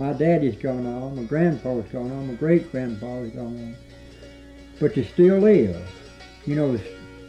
My daddy's gone on, my grandpa's gone on, my great grandfather's gone on. But they still live. You know, the,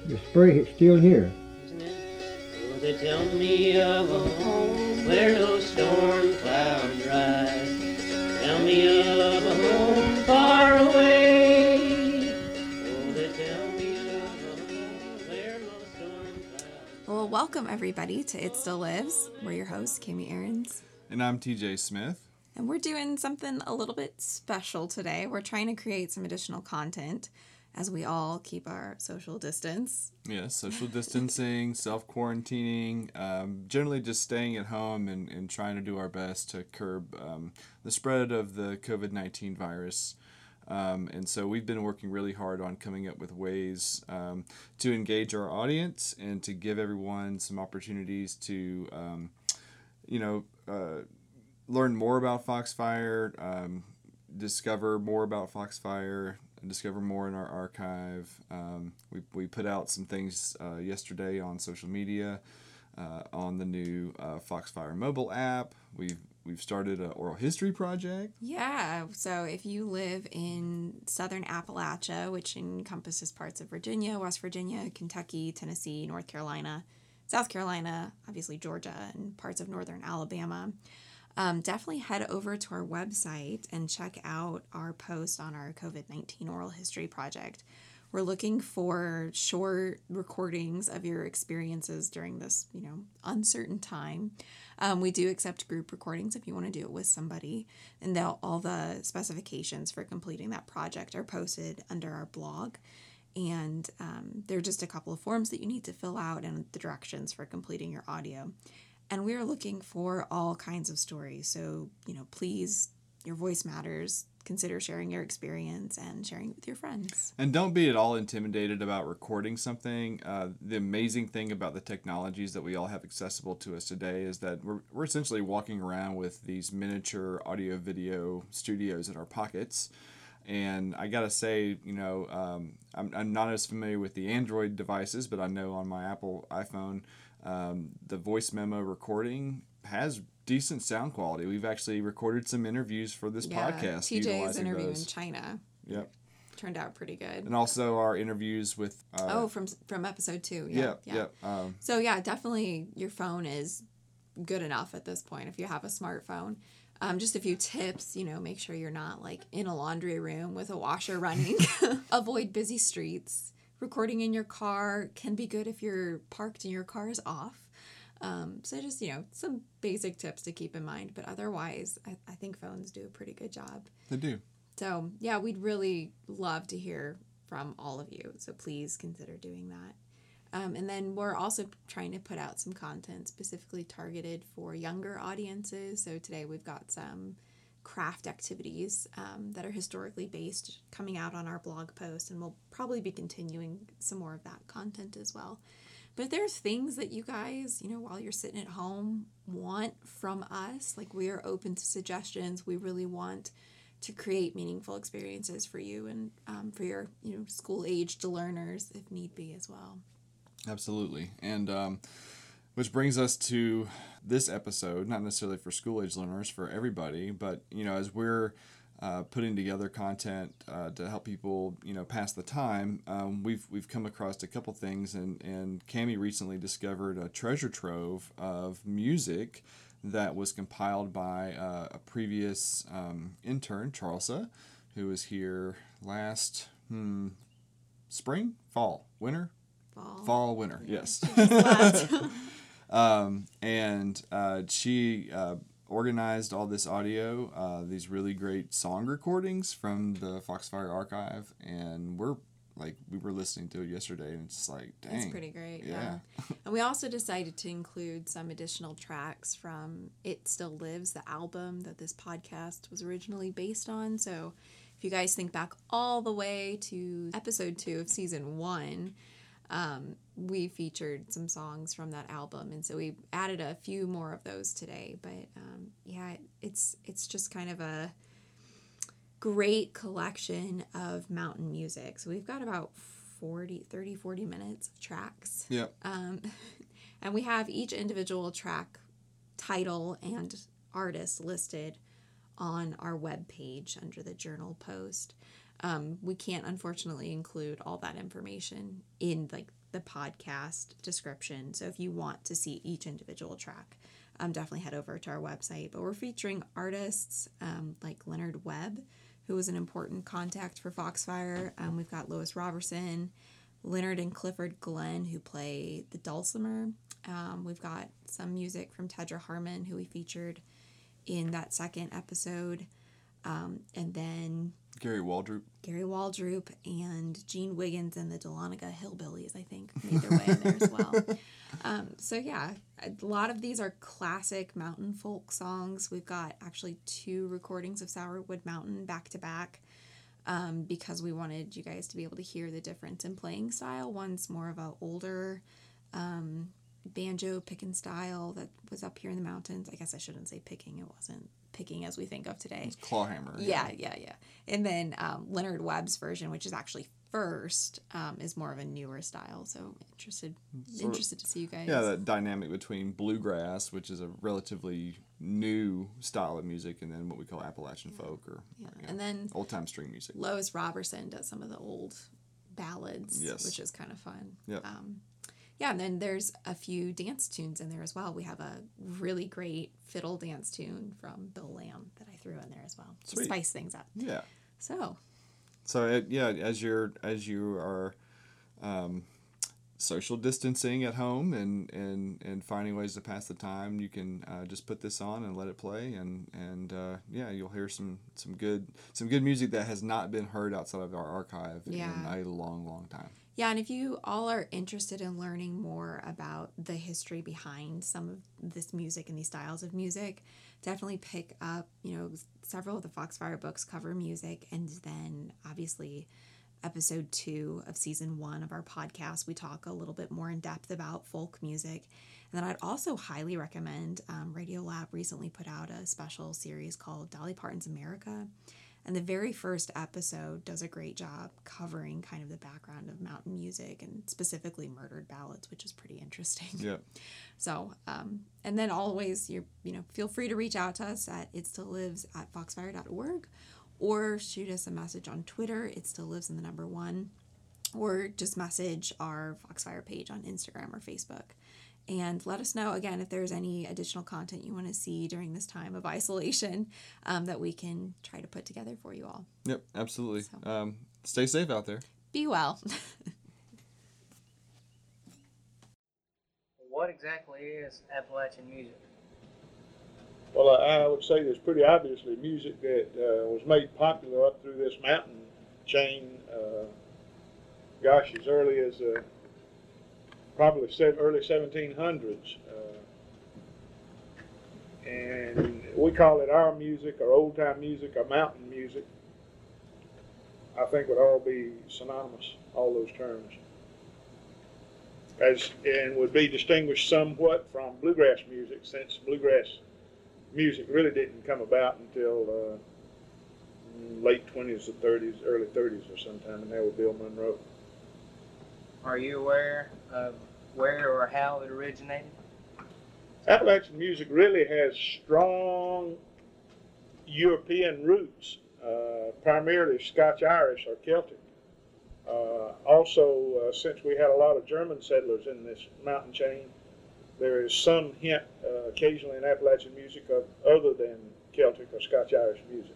the spirit is still here. Oh, they tell me of a home where no storm clouds rise. Tell me of a home far away. Oh, they tell me of a home where no storm clouds. Well, welcome everybody to It Still Lives. We're your hosts, Kami Ahrens. And I'm TJ Smith. And we're doing something a little bit special today. We're trying to create some additional content as we all keep our social distance. Yes, social distancing, self quarantining, um, generally just staying at home and, and trying to do our best to curb um, the spread of the COVID 19 virus. Um, and so we've been working really hard on coming up with ways um, to engage our audience and to give everyone some opportunities to, um, you know, uh, learn more about Foxfire, um, discover more about Foxfire, discover more in our archive. Um, we, we put out some things uh, yesterday on social media, uh, on the new uh, Foxfire mobile app. We've we've started an oral history project. Yeah, so if you live in southern Appalachia, which encompasses parts of Virginia, West Virginia, Kentucky, Tennessee, North Carolina, South Carolina, obviously Georgia, and parts of northern Alabama, um, definitely head over to our website and check out our post on our COVID 19 oral history project. We're looking for short recordings of your experiences during this, you know, uncertain time. Um, we do accept group recordings if you want to do it with somebody, and all the specifications for completing that project are posted under our blog. And um, there are just a couple of forms that you need to fill out and the directions for completing your audio. And we are looking for all kinds of stories. So, you know, please, your voice matters. Consider sharing your experience and sharing it with your friends. And don't be at all intimidated about recording something. Uh, the amazing thing about the technologies that we all have accessible to us today is that we're, we're essentially walking around with these miniature audio video studios in our pockets. And I gotta say, you know, um, I'm, I'm not as familiar with the Android devices, but I know on my Apple iPhone, um, the voice memo recording has decent sound quality. We've actually recorded some interviews for this podcast. TJ's interview in. China Yep. turned out pretty good. And also our interviews with. Uh, oh, from from episode two. Yeah, yeah, yeah. Um, So yeah, definitely your phone is good enough at this point if you have a smartphone. Um, just a few tips, you know, make sure you're not like in a laundry room with a washer running. Avoid busy streets. Recording in your car can be good if you're parked and your car is off. Um, so just, you know, some basic tips to keep in mind. But otherwise, I, I think phones do a pretty good job. they do. So, yeah, we'd really love to hear from all of you. So please consider doing that. Um, and then we're also trying to put out some content specifically targeted for younger audiences. So today we've got some craft activities um, that are historically based coming out on our blog post, and we'll probably be continuing some more of that content as well. But if there's things that you guys, you know, while you're sitting at home, want from us, like we are open to suggestions. We really want to create meaningful experiences for you and um, for your, you know, school aged learners if need be as well. Absolutely. And um, which brings us to this episode, not necessarily for school age learners, for everybody, but, you know, as we're uh, putting together content uh, to help people, you know, pass the time, um, we've, we've come across a couple things, and, and Kami recently discovered a treasure trove of music that was compiled by uh, a previous um, intern, Charlesa, who was here last hmm, spring, fall, winter, Fall. fall winter yes Left. um, and uh, she uh, organized all this audio uh, these really great song recordings from the foxfire archive and we're like we were listening to it yesterday and it's just like dang It's pretty great. Yeah. Yeah. and we also decided to include some additional tracks from It Still Lives, the album that this podcast was originally based on. So if you guys think back all the way to episode two of season one, um, we featured some songs from that album. And so we added a few more of those today. But um, yeah, it's it's just kind of a great collection of mountain music. So we've got about 40, 30, 40 minutes of tracks. Yeah. Um, and we have each individual track title and artist listed on our webpage under the journal post. Um, we can't unfortunately include all that information in like the podcast description. So if you want to see each individual track, um, definitely head over to our website. But we're featuring artists um, like Leonard Webb, who was an important contact for Foxfire. Um, we've got Lois Robertson, Leonard and Clifford Glenn, who play the dulcimer. Um, we've got some music from Tedra Harmon, who we featured in that second episode. Um, and then Gary Waldrop. Gary Waldrop and Gene Wiggins and the Dahlonega Hillbillies, I think, made their way in there as well. Um, so, yeah, a lot of these are classic mountain folk songs. We've got actually two recordings of Sourwood Mountain back to back um, because we wanted you guys to be able to hear the difference in playing style. One's more of a older um, banjo picking style that was up here in the mountains. I guess I shouldn't say picking; it wasn't picking as we think of today. Clawhammer. Yeah, yeah, yeah. And then um, Leonard Webb's version, which is actually first, um, is more of a newer style. So interested, Sort of- interested to see you guys. Yeah, that dynamic between bluegrass, which is a relatively new style of music, and then what we call Appalachian folk or, Yeah. And then old time string music. Lois Robertson does some of the old ballads, Yes. which is kind of fun. Yep. Um, yeah, and then there's a few dance tunes in there as well. We have a really great fiddle dance tune from Bill Lamb that I threw in there as well to spice things up. Yeah. So, So it, yeah, as you're as you are um, social distancing at home and, and, and finding ways to pass the time, you can uh, just put this on and let it play, and and uh, yeah, you'll hear some some good some good music that has not been heard outside of our archive Yeah. in a long long time. Yeah, and if you all are interested in learning more about the history behind some of this music and these styles of music, definitely pick up, you know, several of the Foxfire books cover music and then obviously episode 2 of season 1 of our podcast we talk a little bit more in depth about folk music. And then I'd also highly recommend um, Radio Lab recently put out a special series called Dolly Parton's America. And the very first episode does a great job covering kind of the background of mountain music and specifically murdered ballads, which is pretty interesting. Yeah. So, um, and then always you you know feel free to reach out to us at it still lives at foxfire.org or shoot us a message on Twitter. It still lives in the number one, or just message our Foxfire page on Instagram or Facebook. And let us know again if there's any additional content you want to see during this time of isolation um, that we can try to put together for you all. Yep, absolutely. So- Um, stay safe out there. Be well. What exactly is Appalachian music? Well, I I would say there's pretty obviously music that uh, was made popular up through this mountain chain. Uh, gosh, as early as uh, probably se- early 1700s, uh, and we call it our music, or old time music, or mountain music. I think would all be synonymous, all those terms. As and would be distinguished somewhat from bluegrass music, since bluegrass music really didn't come about until uh, late 20s or 30s, early 30s or sometime, and that was Bill Monroe. Are you aware of where or how it originated? Appalachian music really has strong European roots, uh, primarily Scotch Irish or Celtic. Uh, also, uh, since we had a lot of German settlers in this mountain chain, there is some hint uh, occasionally in Appalachian music of other than Celtic or Scotch Irish music.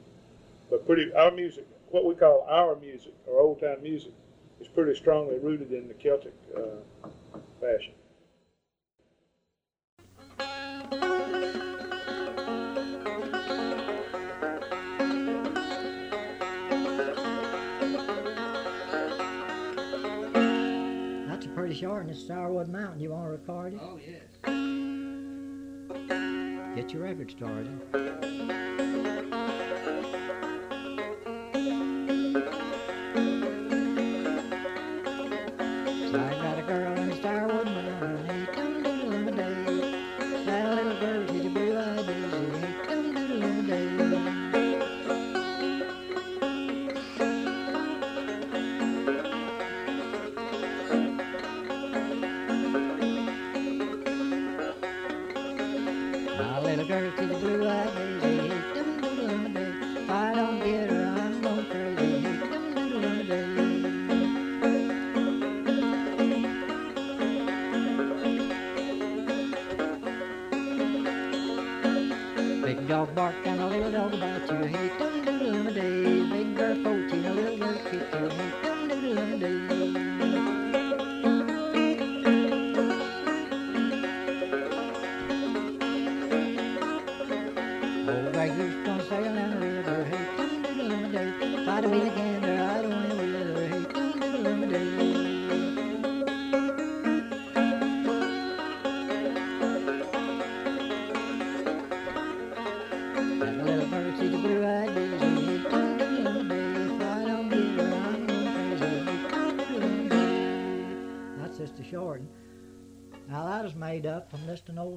But pretty, our music, what we call our music or old time music, is pretty strongly rooted in the Celtic uh, fashion. That's a pretty short, and it's Sourwood Mountain. You want to record it? Oh, yes. Get your record started. Bark and a little dog about you. Hey, dum doo dum a day. Big girl fourteen, a little girl fifteen. Dum doo dum a day.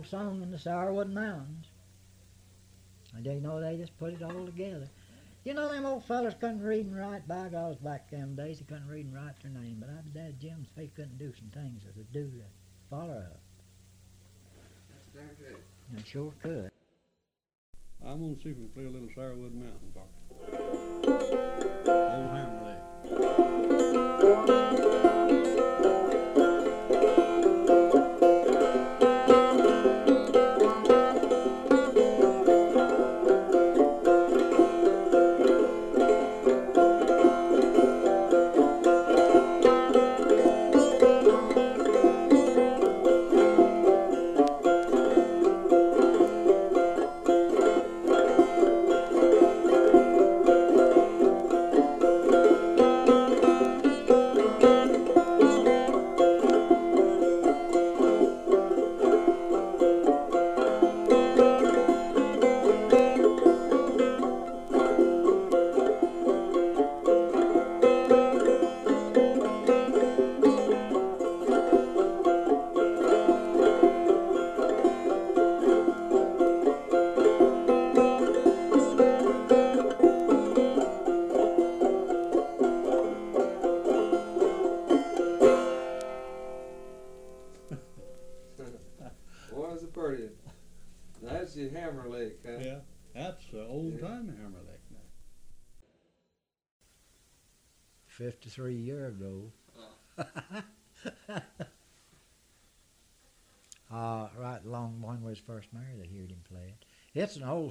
Old song in the Sourwood Mountains. And you know they just put it all together. You know them old fellas couldn't read and write. By gosh, back them days they couldn't read and write their name. But I bet Dad Jim's they couldn't do some things that would do to follow up. That's damn good. They sure could. I'm gonna see if we can play a little Sourwood Mountain Park. Old Hammerley.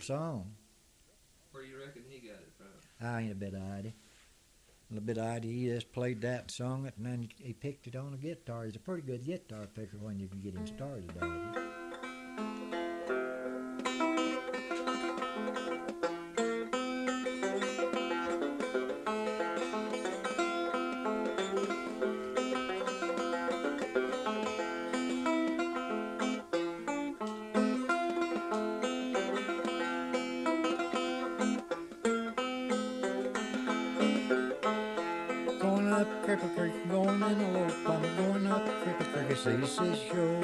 Song. Where you reckon he got it from? I ain't a bit of idea. A little bit of idea. He just played that, sung it, and then he picked it on a guitar. He's a pretty good guitar picker when you can get him started it. I.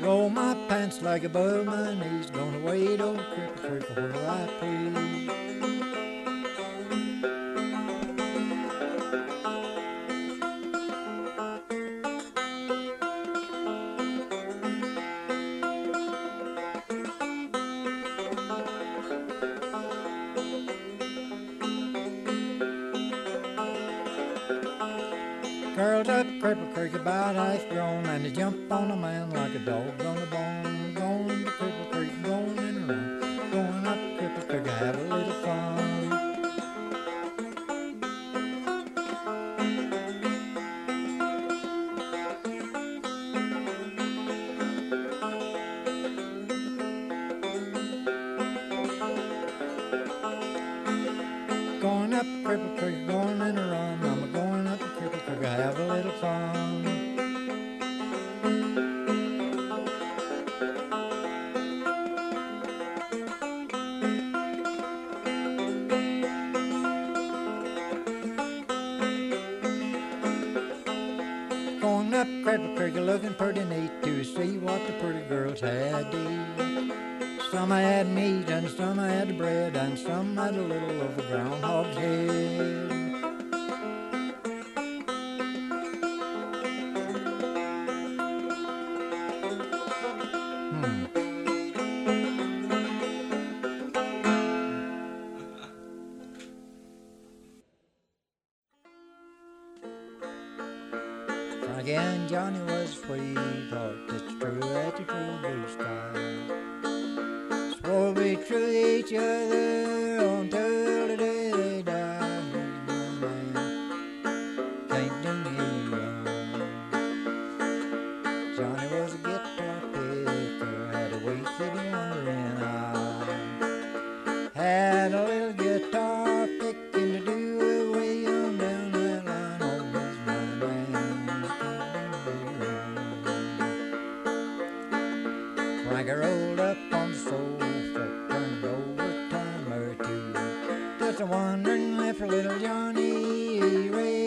Roll my pants like above my knees. Gonna wait old Cripple Creek where I please. About half grown, and they jump on a man like a dog on a bone. Going to Cripple Creek, going in a run, going up Cripple Creek, have a little fun. Going up Cripple Creek, going in a run, Have a little fun. I rolled up on the sofa, turned over time or two. Just a wondering if little Johnny Ray.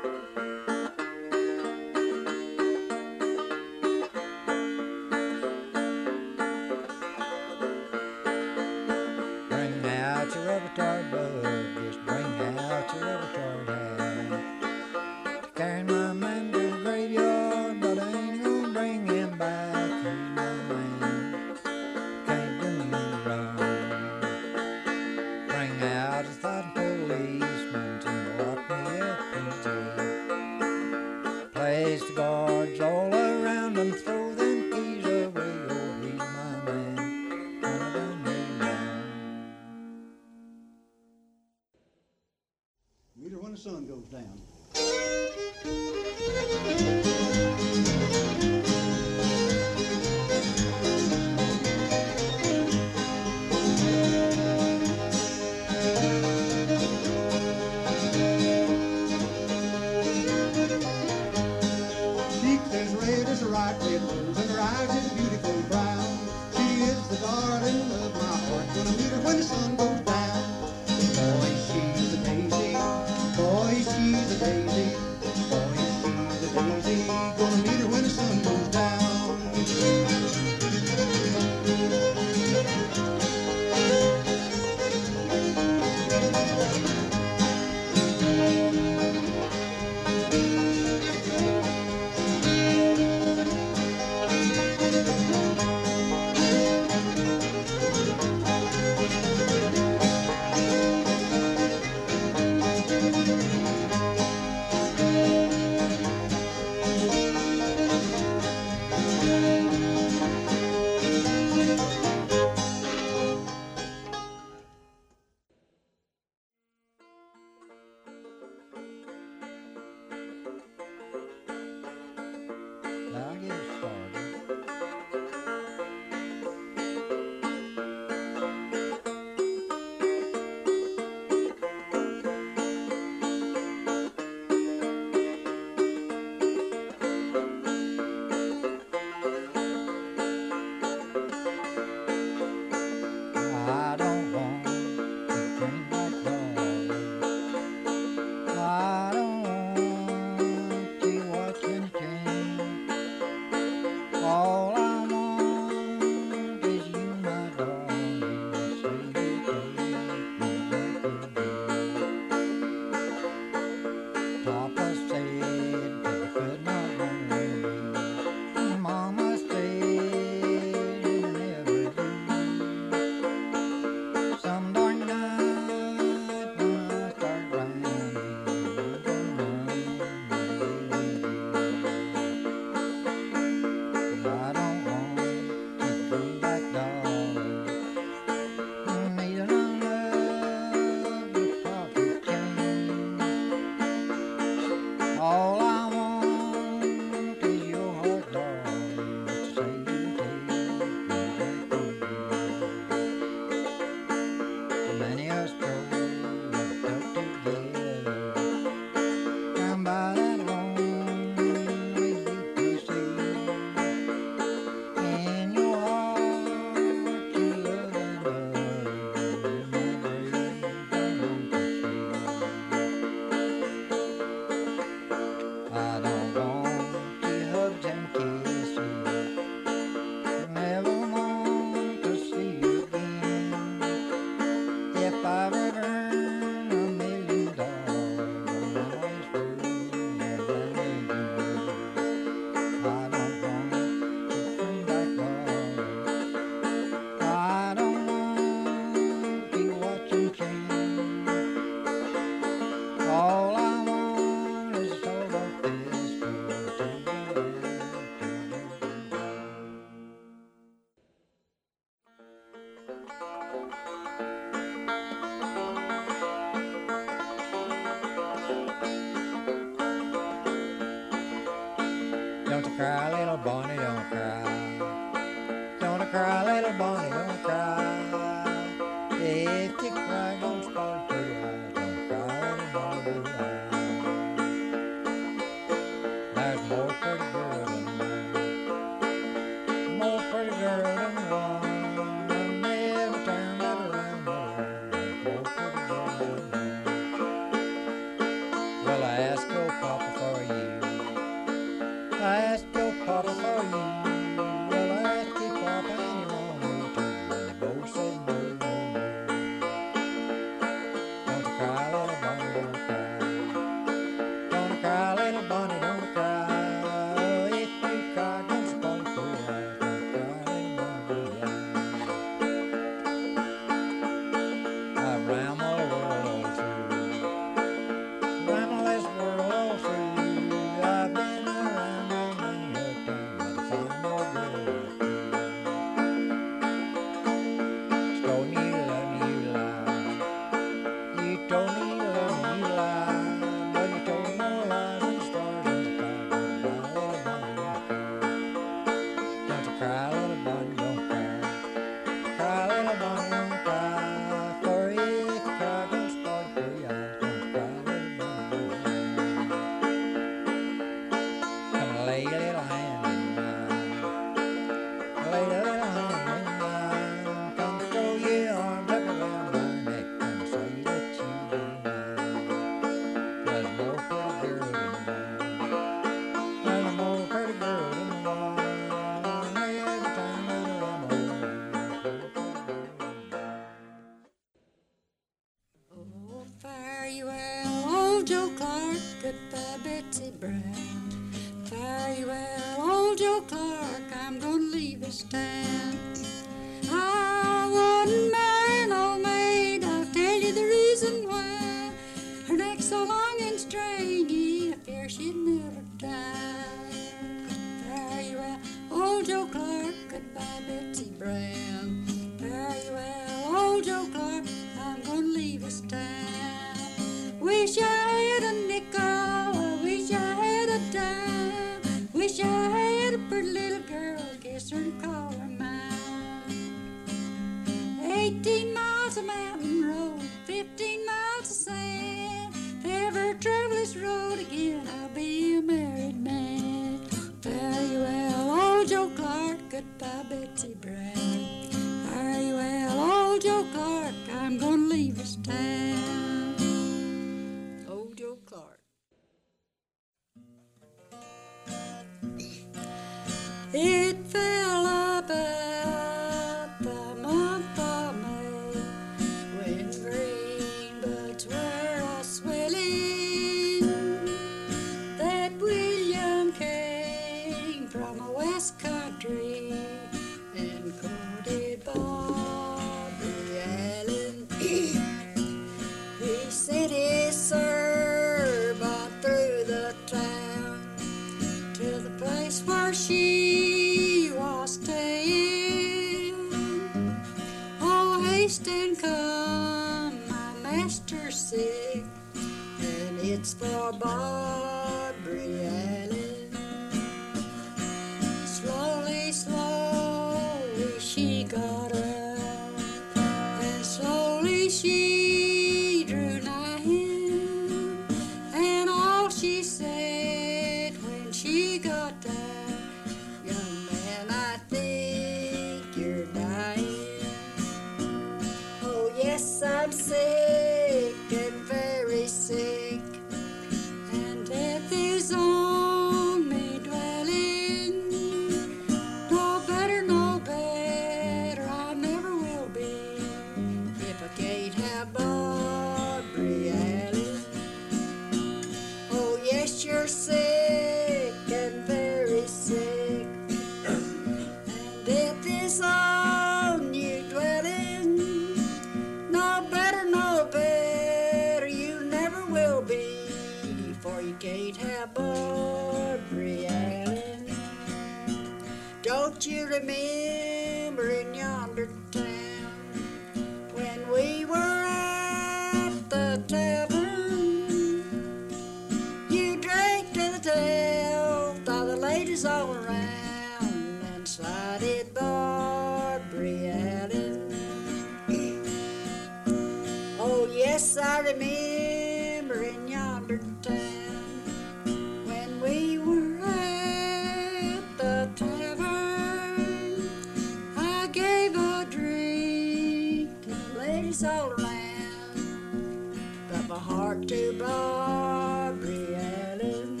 parties all around. But my heart to Barbara Ellen,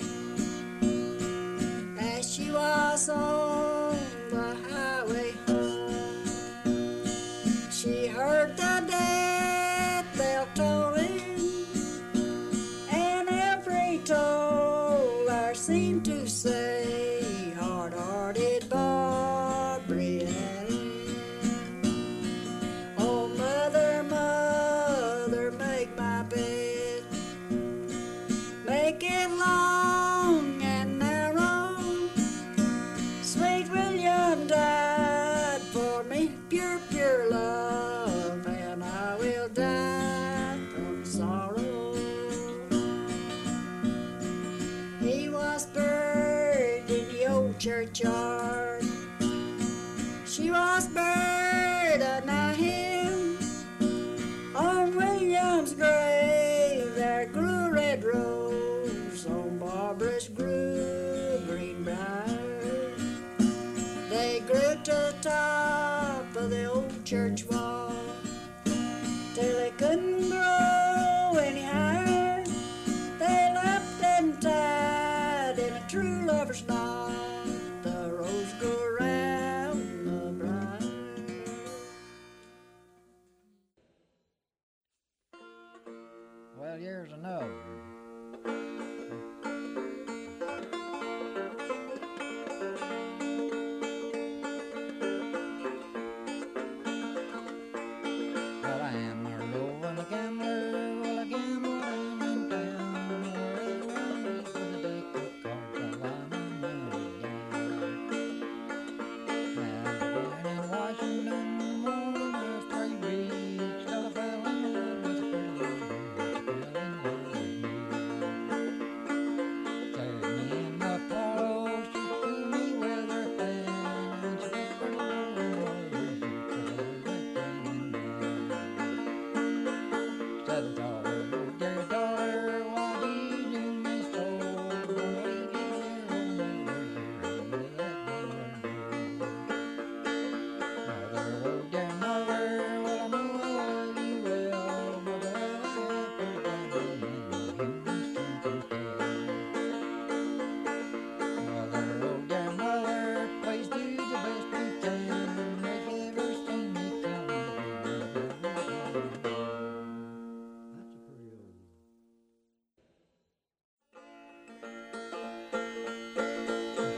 as she was on.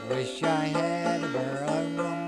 Wish I had a barrel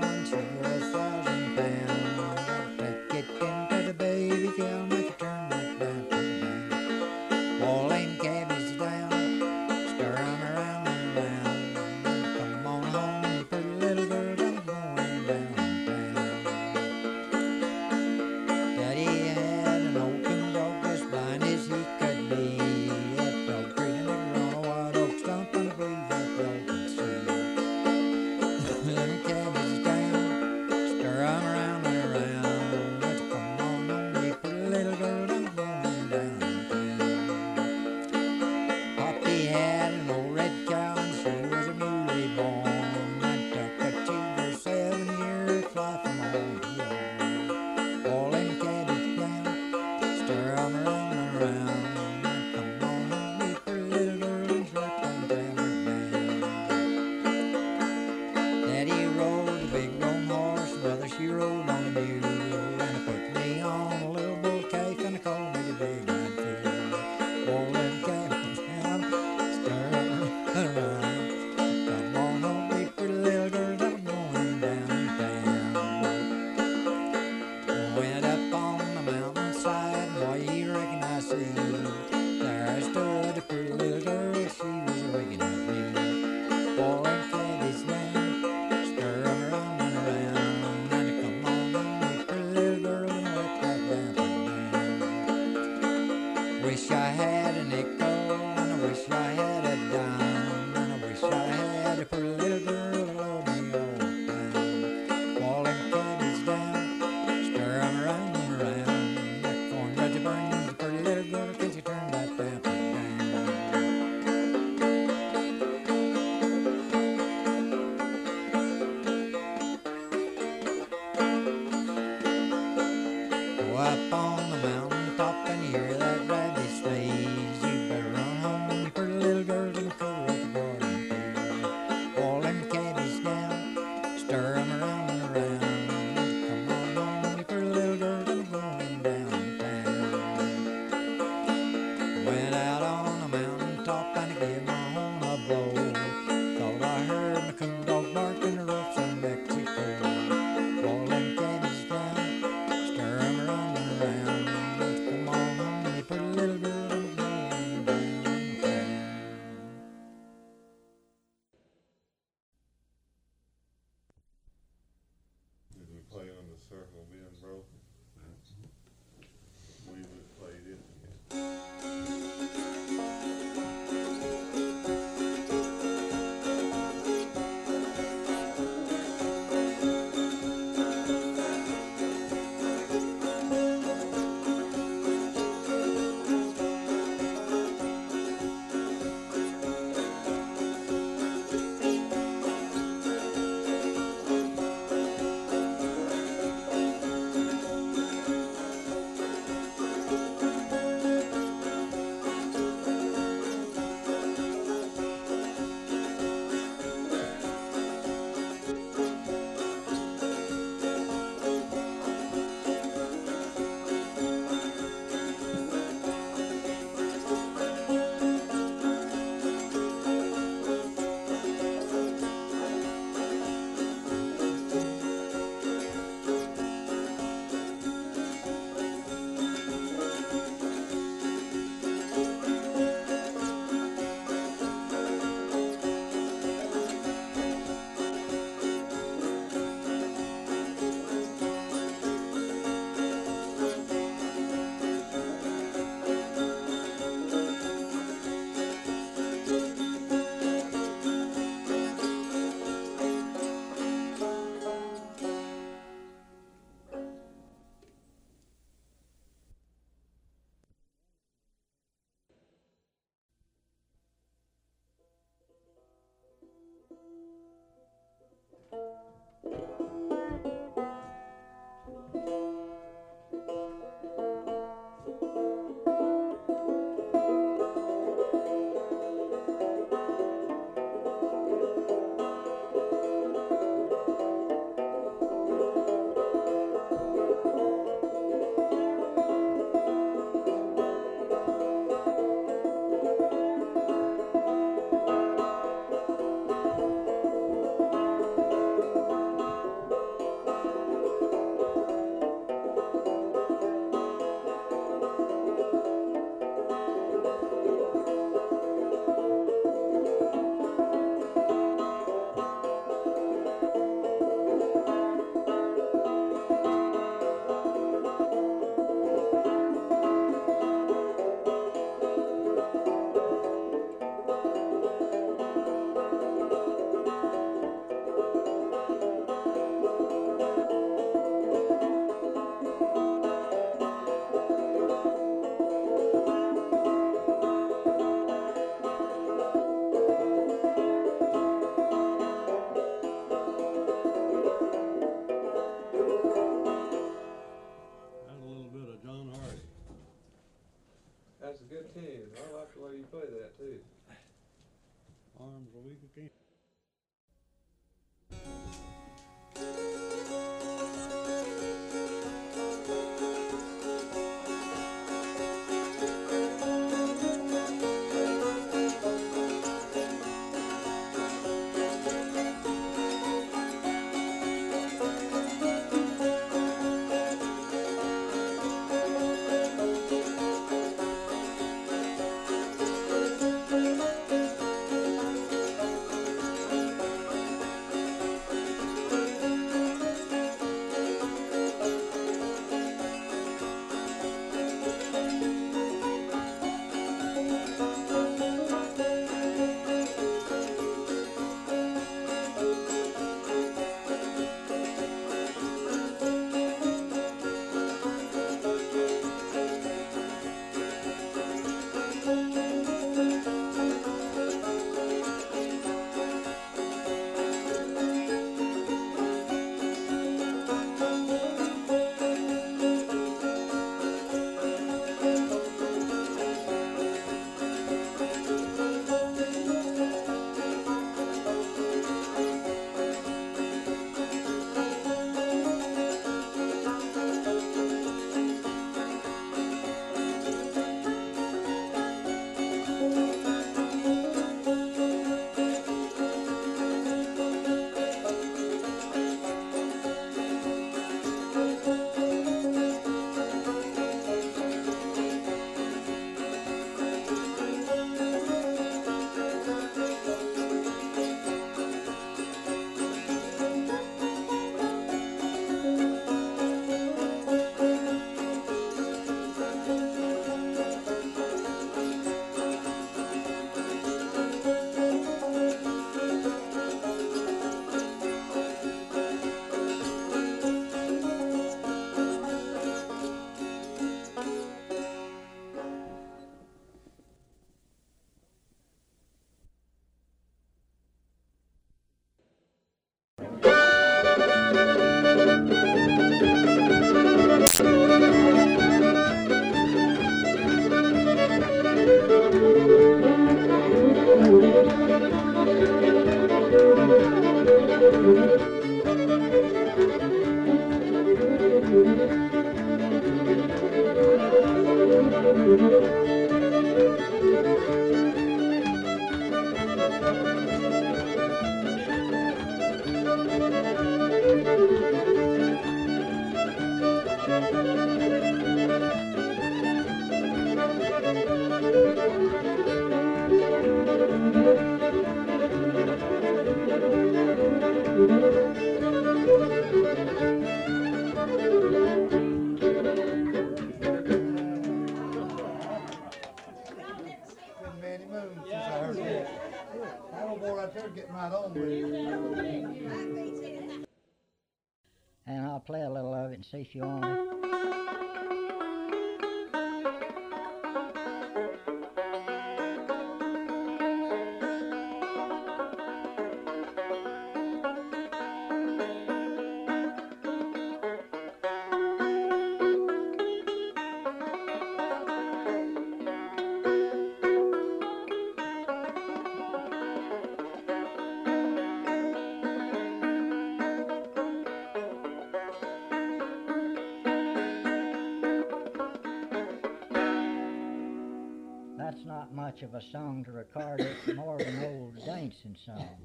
song to record it, more of an old dancing song.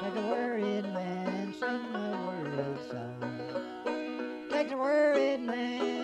Take a worried man, sing a worried song. Take a worried man.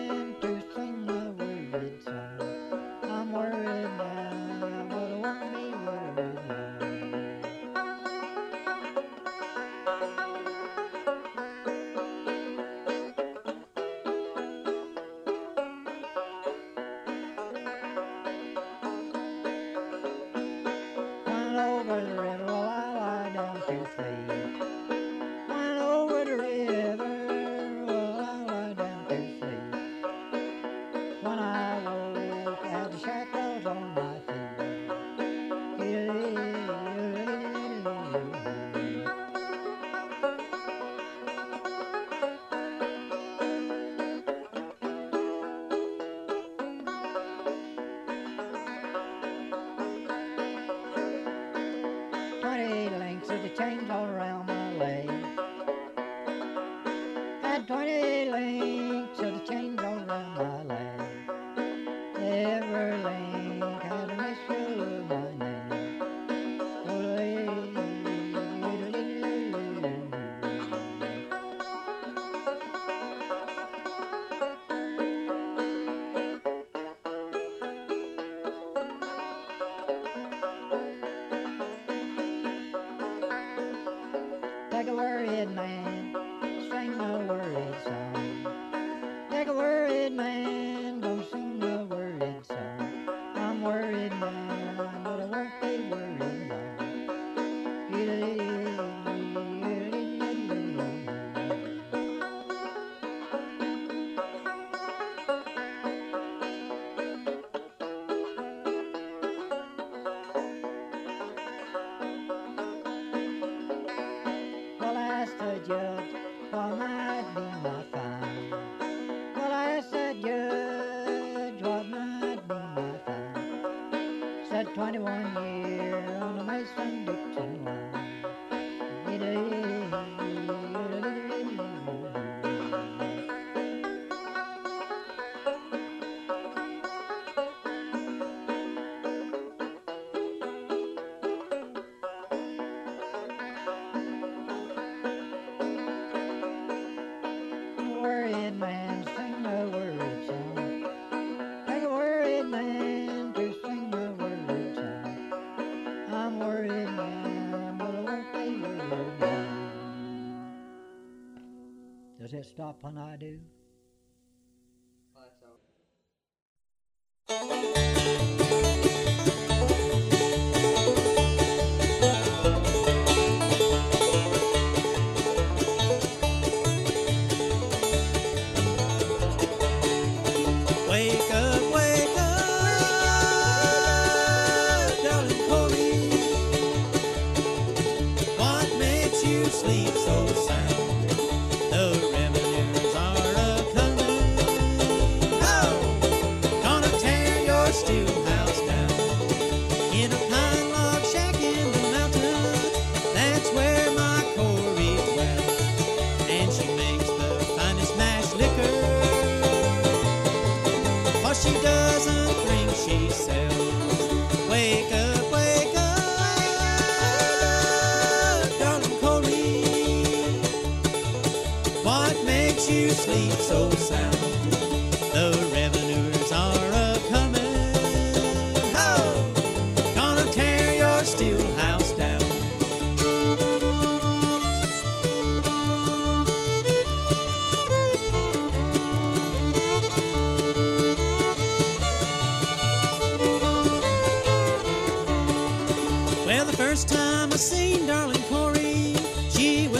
stop when I do?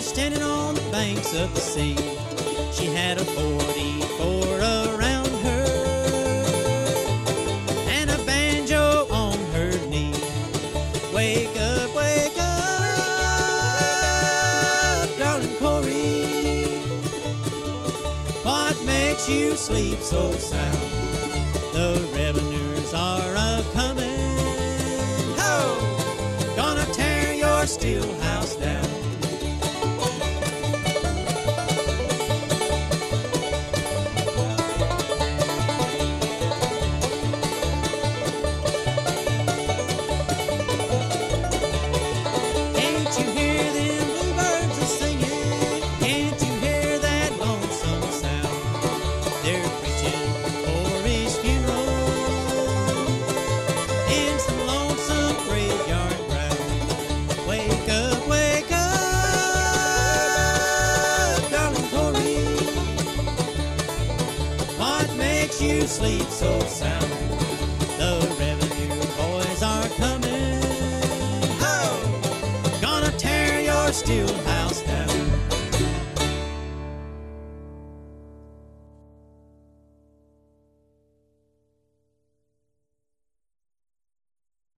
standing on the banks of the sea. She had a 44 around her and a banjo on her knee. Wake up, wake up, darling Corey. What makes you sleep so sound? The revenues are a coming. Ho! Gonna tear your steel house down.